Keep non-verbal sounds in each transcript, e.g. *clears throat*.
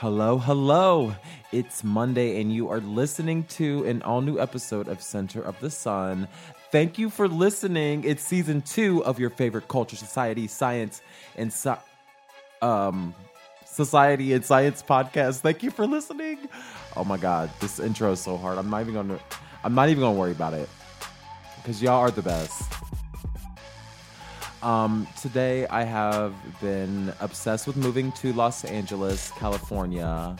Hello, hello. It's Monday, and you are listening to an all new episode of Center of the Sun. Thank you for listening. It's season two of your favorite culture, society, science, and sci- um, society and science podcast. Thank you for listening. Oh my god, this intro is so hard. I'm not even gonna. I'm not even gonna worry about it because y'all are the best. Um, today I have been obsessed with moving to Los Angeles, California.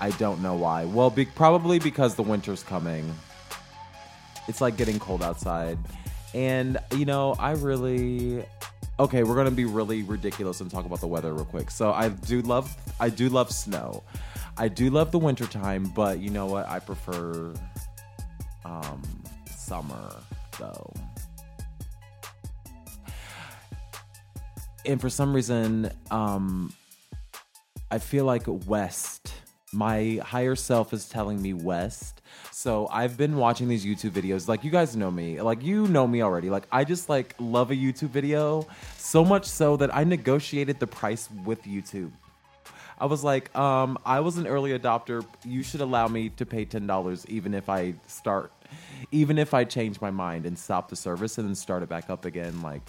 I don't know why. Well, be- probably because the winter's coming. It's like getting cold outside. And, you know, I really. Okay, we're gonna be really ridiculous and talk about the weather real quick. So I do love I do love snow. I do love the winter time, but you know what? I prefer um summer though. And for some reason, um, I feel like West. My higher self is telling me West. So I've been watching these YouTube videos. Like you guys know me. Like you know me already. Like I just like love a YouTube video so much so that I negotiated the price with YouTube. I was like, um, I was an early adopter. You should allow me to pay ten dollars, even if I start, even if I change my mind and stop the service and then start it back up again. Like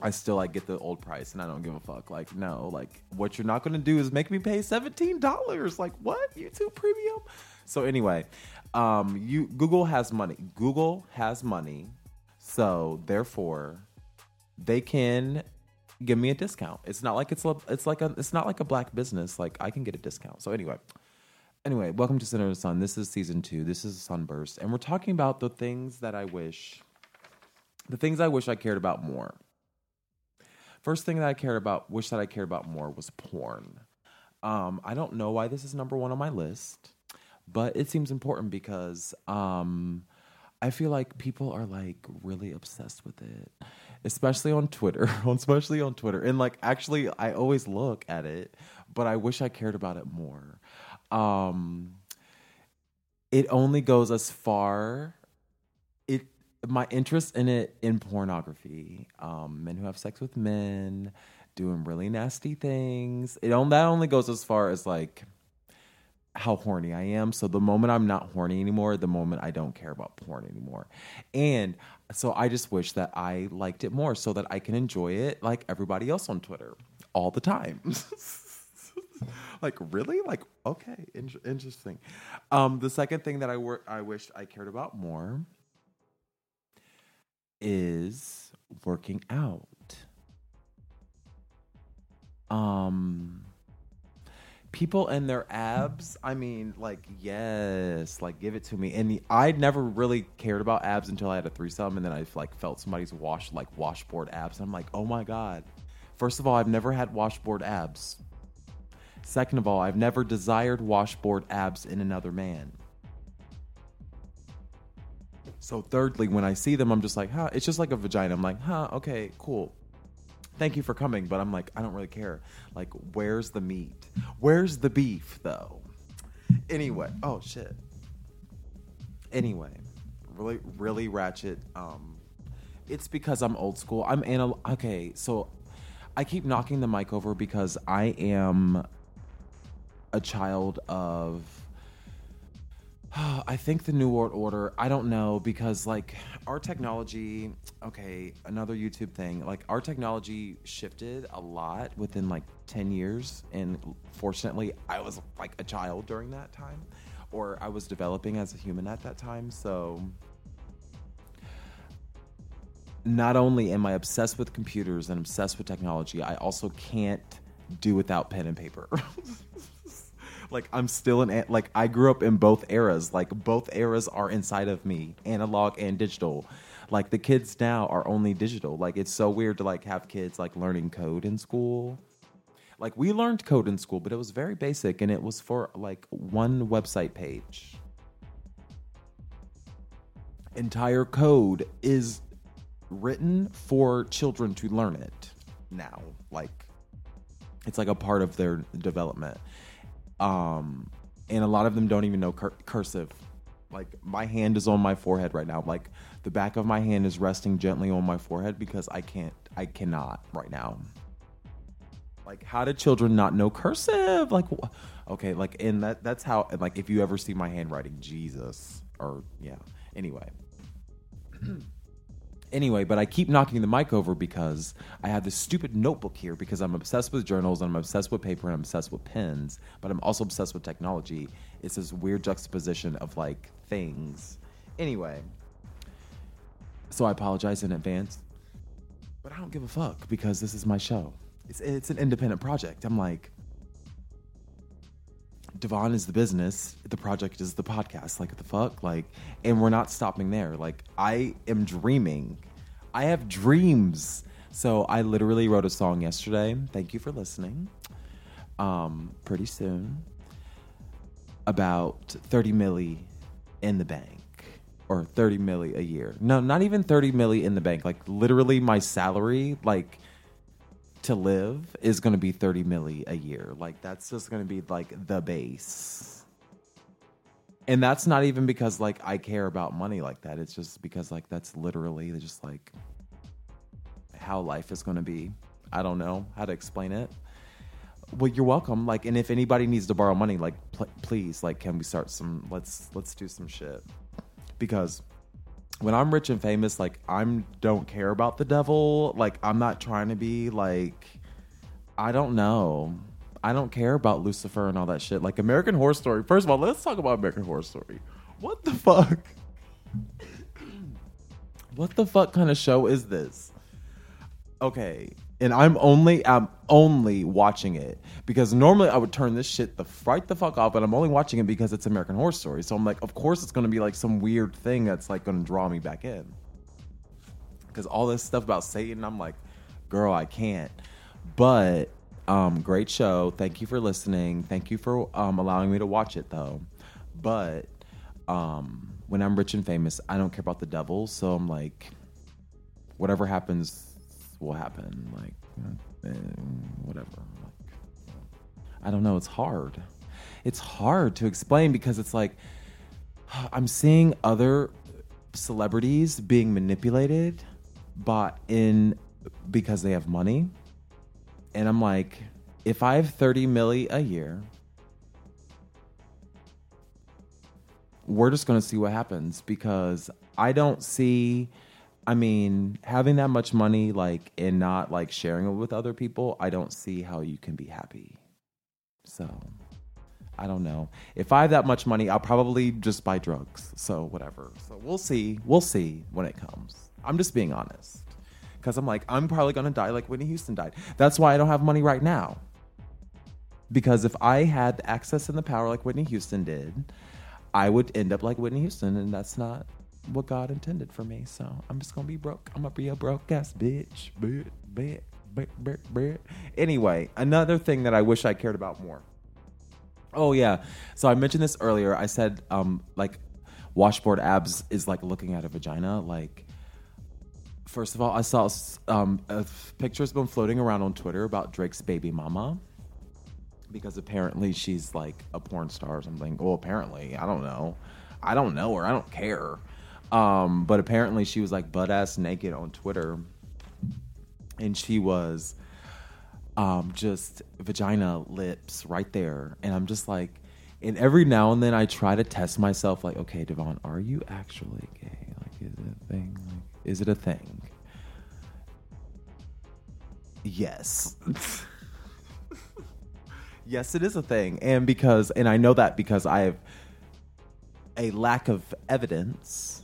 I still like get the old price and I don't give a fuck. Like, no, like what you're not gonna do is make me pay $17. Like what? YouTube premium? So anyway, um you Google has money. Google has money. So therefore they can give me a discount. It's not like it's it's like a it's not like a black business. Like I can get a discount. So anyway, anyway, welcome to Center of the Sun. This is season two. This is Sunburst, and we're talking about the things that I wish, the things I wish I cared about more. First thing that I cared about, wish that I cared about more, was porn. Um, I don't know why this is number one on my list, but it seems important because um, I feel like people are like really obsessed with it, especially on Twitter, *laughs* especially on Twitter. And like, actually, I always look at it, but I wish I cared about it more. Um, it only goes as far. My interest in it in pornography, um, men who have sex with men, doing really nasty things. It on, that only goes as far as like how horny I am. So the moment I'm not horny anymore, the moment I don't care about porn anymore. And so I just wish that I liked it more so that I can enjoy it like everybody else on Twitter all the time. *laughs* like really like okay in- interesting um the second thing that i wor- i wished i cared about more is working out. Um people and their abs, I mean, like yes, like give it to me. And the, I never really cared about abs until I had a threesome and then I like felt somebody's wash like washboard abs. I'm like, "Oh my god." First of all, I've never had washboard abs. Second of all, I've never desired washboard abs in another man. So thirdly, when I see them, I'm just like, huh, it's just like a vagina. I'm like, huh, okay, cool. Thank you for coming, but I'm like, I don't really care. Like, where's the meat? Where's the beef though? Anyway, oh shit. Anyway, really really ratchet um it's because I'm old school. I'm anal okay, so I keep knocking the mic over because I am a child of *sighs* I think the New World Order, I don't know because like our technology, okay, another YouTube thing, like our technology shifted a lot within like 10 years and fortunately I was like a child during that time or I was developing as a human at that time, so not only am I obsessed with computers and obsessed with technology, I also can't do without pen and paper. *laughs* like I'm still an like I grew up in both eras. Like both eras are inside of me, analog and digital. Like the kids now are only digital. Like it's so weird to like have kids like learning code in school. Like we learned code in school, but it was very basic and it was for like one website page. Entire code is written for children to learn it now. Like it's like a part of their development. Um, and a lot of them don't even know cur- cursive. Like my hand is on my forehead right now. Like the back of my hand is resting gently on my forehead because I can't, I cannot right now. Like how did children not know cursive? Like, okay, like and that that's how. Like if you ever see my handwriting, Jesus, or yeah. Anyway. *clears throat* anyway, but I keep knocking the mic over because I have this stupid notebook here because I'm obsessed with journals and I'm obsessed with paper and I'm obsessed with pens, but I'm also obsessed with technology. It's this weird juxtaposition of like things. Anyway, so I apologize in advance, but I don't give a fuck because this is my show. It's, it's an independent project. I'm like, Devon is the business, the project is the podcast. Like, the fuck? Like, and we're not stopping there. Like, I am dreaming. I have dreams. So, I literally wrote a song yesterday. Thank you for listening. Um, pretty soon. About 30 milli in the bank or 30 milli a year. No, not even 30 milli in the bank. Like, literally, my salary, like, to live is going to be 30 milli a year. Like that's just going to be like the base. And that's not even because like I care about money like that. It's just because like that's literally just like how life is going to be. I don't know how to explain it. Well, you're welcome. Like, and if anybody needs to borrow money, like, pl- please, like, can we start some? Let's let's do some shit because when I'm rich and famous, like I'm don't care about the devil. Like I'm not trying to be like I don't know. I don't care about Lucifer and all that shit. Like American Horror Story. First of all, let's talk about American Horror Story. What the fuck? what the fuck kind of show is this? Okay, and I'm only I'm only watching it because normally I would turn this shit the fright the fuck off, but I'm only watching it because it's American Horror Story. So I'm like, of course it's gonna be like some weird thing that's like gonna draw me back in. Because all this stuff about Satan, I'm like, girl, I can't. But um, great show. Thank you for listening. Thank you for um, allowing me to watch it though. But um, when I'm rich and famous, I don't care about the devil. So I'm like, whatever happens will happen. Like, eh, whatever. Like, I don't know. It's hard. It's hard to explain because it's like *sighs* I'm seeing other celebrities being manipulated, but in because they have money, and I'm like, if I have 30 milli a year, we're just going to see what happens because I don't see I mean, having that much money, like, and not like sharing it with other people, I don't see how you can be happy. So, I don't know. If I have that much money, I'll probably just buy drugs. So, whatever. So, we'll see. We'll see when it comes. I'm just being honest. Because I'm like, I'm probably going to die like Whitney Houston died. That's why I don't have money right now. Because if I had access and the power like Whitney Houston did, I would end up like Whitney Houston, and that's not what God intended for me. So I'm just gonna be broke. I'm gonna be a broke ass bitch. Anyway, another thing that I wish I cared about more. Oh yeah. So I mentioned this earlier. I said um like washboard abs is like looking at a vagina. Like, first of all, I saw um, a picture's been floating around on Twitter about Drake's baby mama because apparently she's like a porn star or something. Well, apparently, I don't know. I don't know her. I don't care. Um, but apparently, she was like butt ass naked on Twitter, and she was um, just vagina lips right there, and I'm just like, and every now and then I try to test myself, like, okay, Devon, are you actually gay? Like, is it a thing? Like, is it a thing? Yes. *laughs* yes, it is a thing, and because, and I know that because I have a lack of evidence,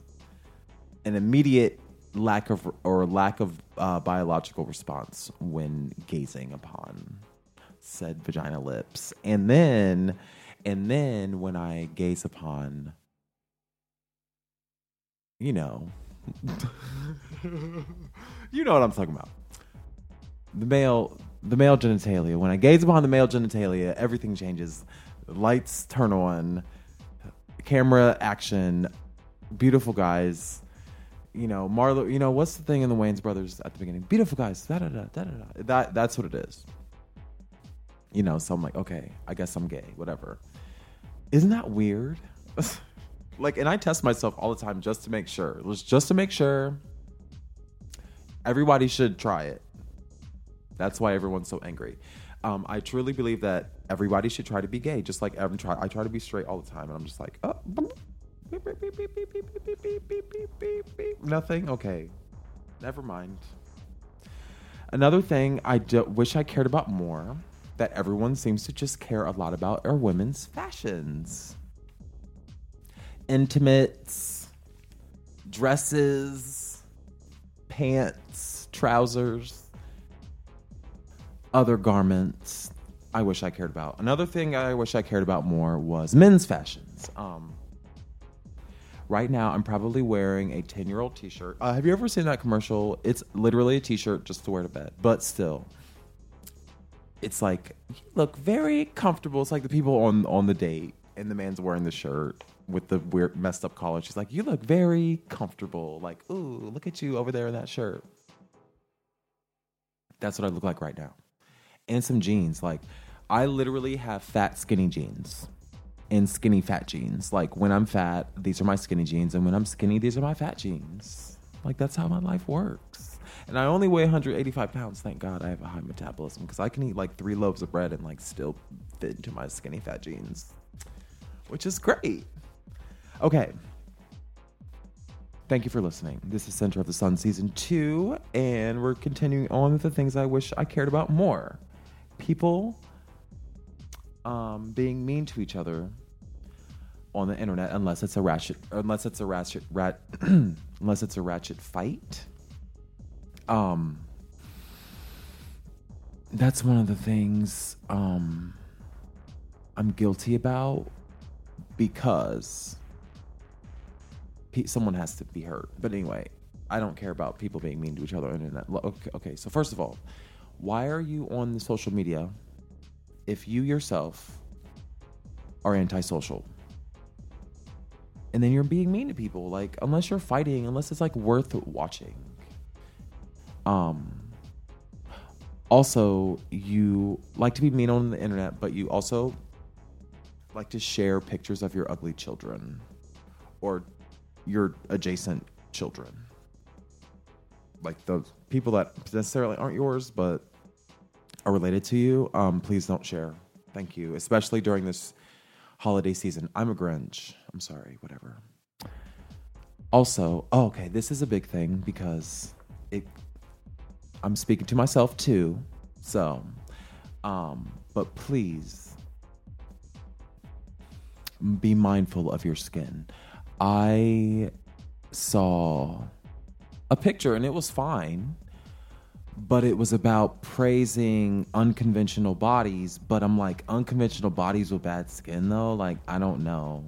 an immediate lack of or lack of uh, biological response when gazing upon said vagina lips, and then, and then when I gaze upon, you know, *laughs* you know what I'm talking about, the male, the male genitalia. When I gaze upon the male genitalia, everything changes. Lights turn on, camera action, beautiful guys you know, Marlon, you know, what's the thing in the Wayans brothers at the beginning? Beautiful guys, da da da da da. That that's what it is. You know, so I'm like, okay, I guess I'm gay, whatever. Isn't that weird? *laughs* like, and I test myself all the time just to make sure. Just to make sure. Everybody should try it. That's why everyone's so angry. Um, I truly believe that everybody should try to be gay, just like Evan try. I try to be straight all the time, and I'm just like, oh, Nothing? Okay. Never mind. Another thing I do, wish I cared about more that everyone seems to just care a lot about are women's fashions. Intimates, dresses, pants, trousers, other garments. I wish I cared about. Another thing I wish I cared about more was men's fashions. Um, Right now, I'm probably wearing a 10 year old t shirt. Uh, have you ever seen that commercial? It's literally a t shirt just to wear to bed, but still. It's like, you look very comfortable. It's like the people on, on the date, and the man's wearing the shirt with the weird, messed up collar. She's like, You look very comfortable. Like, ooh, look at you over there in that shirt. That's what I look like right now. And some jeans. Like, I literally have fat, skinny jeans and skinny fat jeans. Like when I'm fat, these are my skinny jeans, and when I'm skinny, these are my fat jeans. Like that's how my life works. And I only weigh 185 pounds. Thank God I have a high metabolism because I can eat like three loaves of bread and like still fit into my skinny fat jeans, which is great. Okay. Thank you for listening. This is Center of the Sun season two, and we're continuing on with the things I wish I cared about more. People um, being mean to each other on the internet unless it's a ratchet unless it's a ratchet rat *clears throat* unless it's a ratchet fight. Um that's one of the things um I'm guilty about because someone has to be hurt. But anyway, I don't care about people being mean to each other on the internet. Okay, okay, so first of all, why are you on the social media if you yourself are antisocial? And then you're being mean to people like unless you're fighting unless it's like worth watching um also you like to be mean on the internet but you also like to share pictures of your ugly children or your adjacent children like the people that necessarily aren't yours but are related to you um please don't share thank you especially during this holiday season. I'm a Grinch. I'm sorry, whatever. Also, oh, okay, this is a big thing because it I'm speaking to myself too. So, um, but please be mindful of your skin. I saw a picture and it was fine but it was about praising unconventional bodies. But I'm like, unconventional bodies with bad skin, though? Like, I don't know.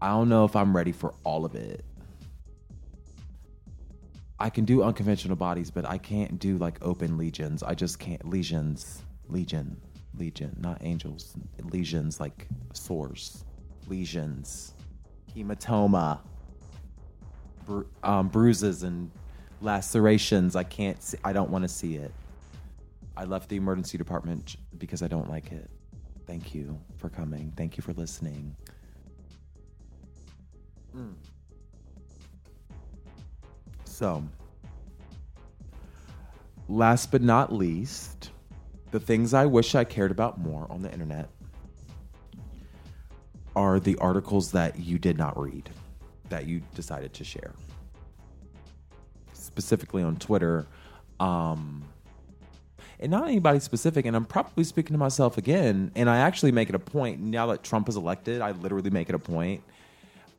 I don't know if I'm ready for all of it. I can do unconventional bodies, but I can't do like open legions. I just can't. Legions. Legion. Legion. Not angels. lesions like sores. Lesions. hematoma, bru- um, bruises and lacerations. I can't. See, I don't want to see it. I left the emergency department because I don't like it. Thank you for coming. Thank you for listening. So, last but not least, the things I wish I cared about more on the internet are the articles that you did not read that you decided to share. Specifically on Twitter, um, and not anybody specific. And I'm probably speaking to myself again. And I actually make it a point now that Trump is elected. I literally make it a point.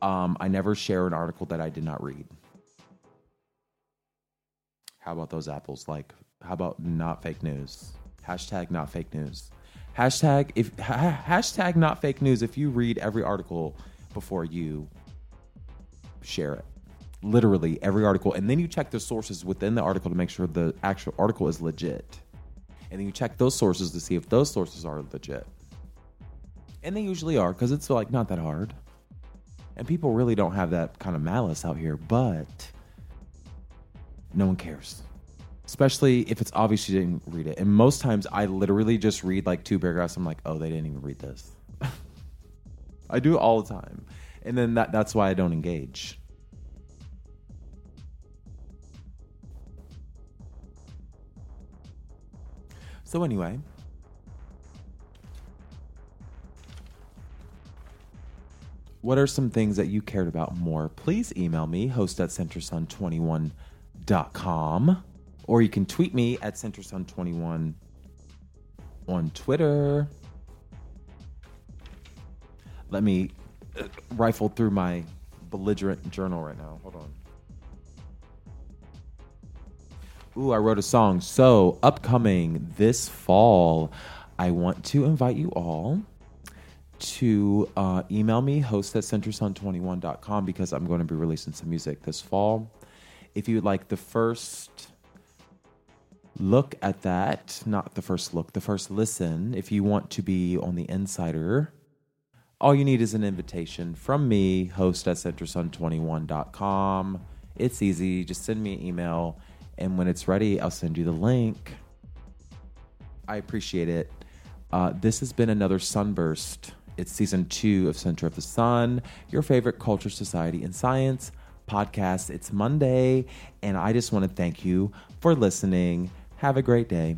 Um, I never share an article that I did not read. How about those apples? Like, how about not fake news? Hashtag not fake news. Hashtag if ha- hashtag not fake news. If you read every article before you share it, literally every article, and then you check the sources within the article to make sure the actual article is legit, and then you check those sources to see if those sources are legit, and they usually are because it's like not that hard, and people really don't have that kind of malice out here, but no one cares especially if it's obvious you didn't read it. And most times I literally just read like two paragraphs. I'm like, oh, they didn't even read this. *laughs* I do it all the time. And then that, that's why I don't engage. So, anyway, what are some things that you cared about more? Please email me, host at centersun21.com or you can tweet me at centersun21 on Twitter. Let me uh, rifle through my belligerent journal right now. Hold on. Ooh, I wrote a song. So, upcoming this fall, I want to invite you all to uh, email me, host at centersun21.com, because I'm going to be releasing some music this fall. If you would like the first look at that, not the first look, the first listen, if you want to be on the insider, all you need is an invitation from me, host at centersun21.com. It's easy. Just send me an email, and when it's ready, I'll send you the link. I appreciate it. Uh, this has been another Sunburst. It's season two of Center of the Sun, your favorite culture, society, and science podcast. It's Monday, and I just want to thank you for listening. Have a great day.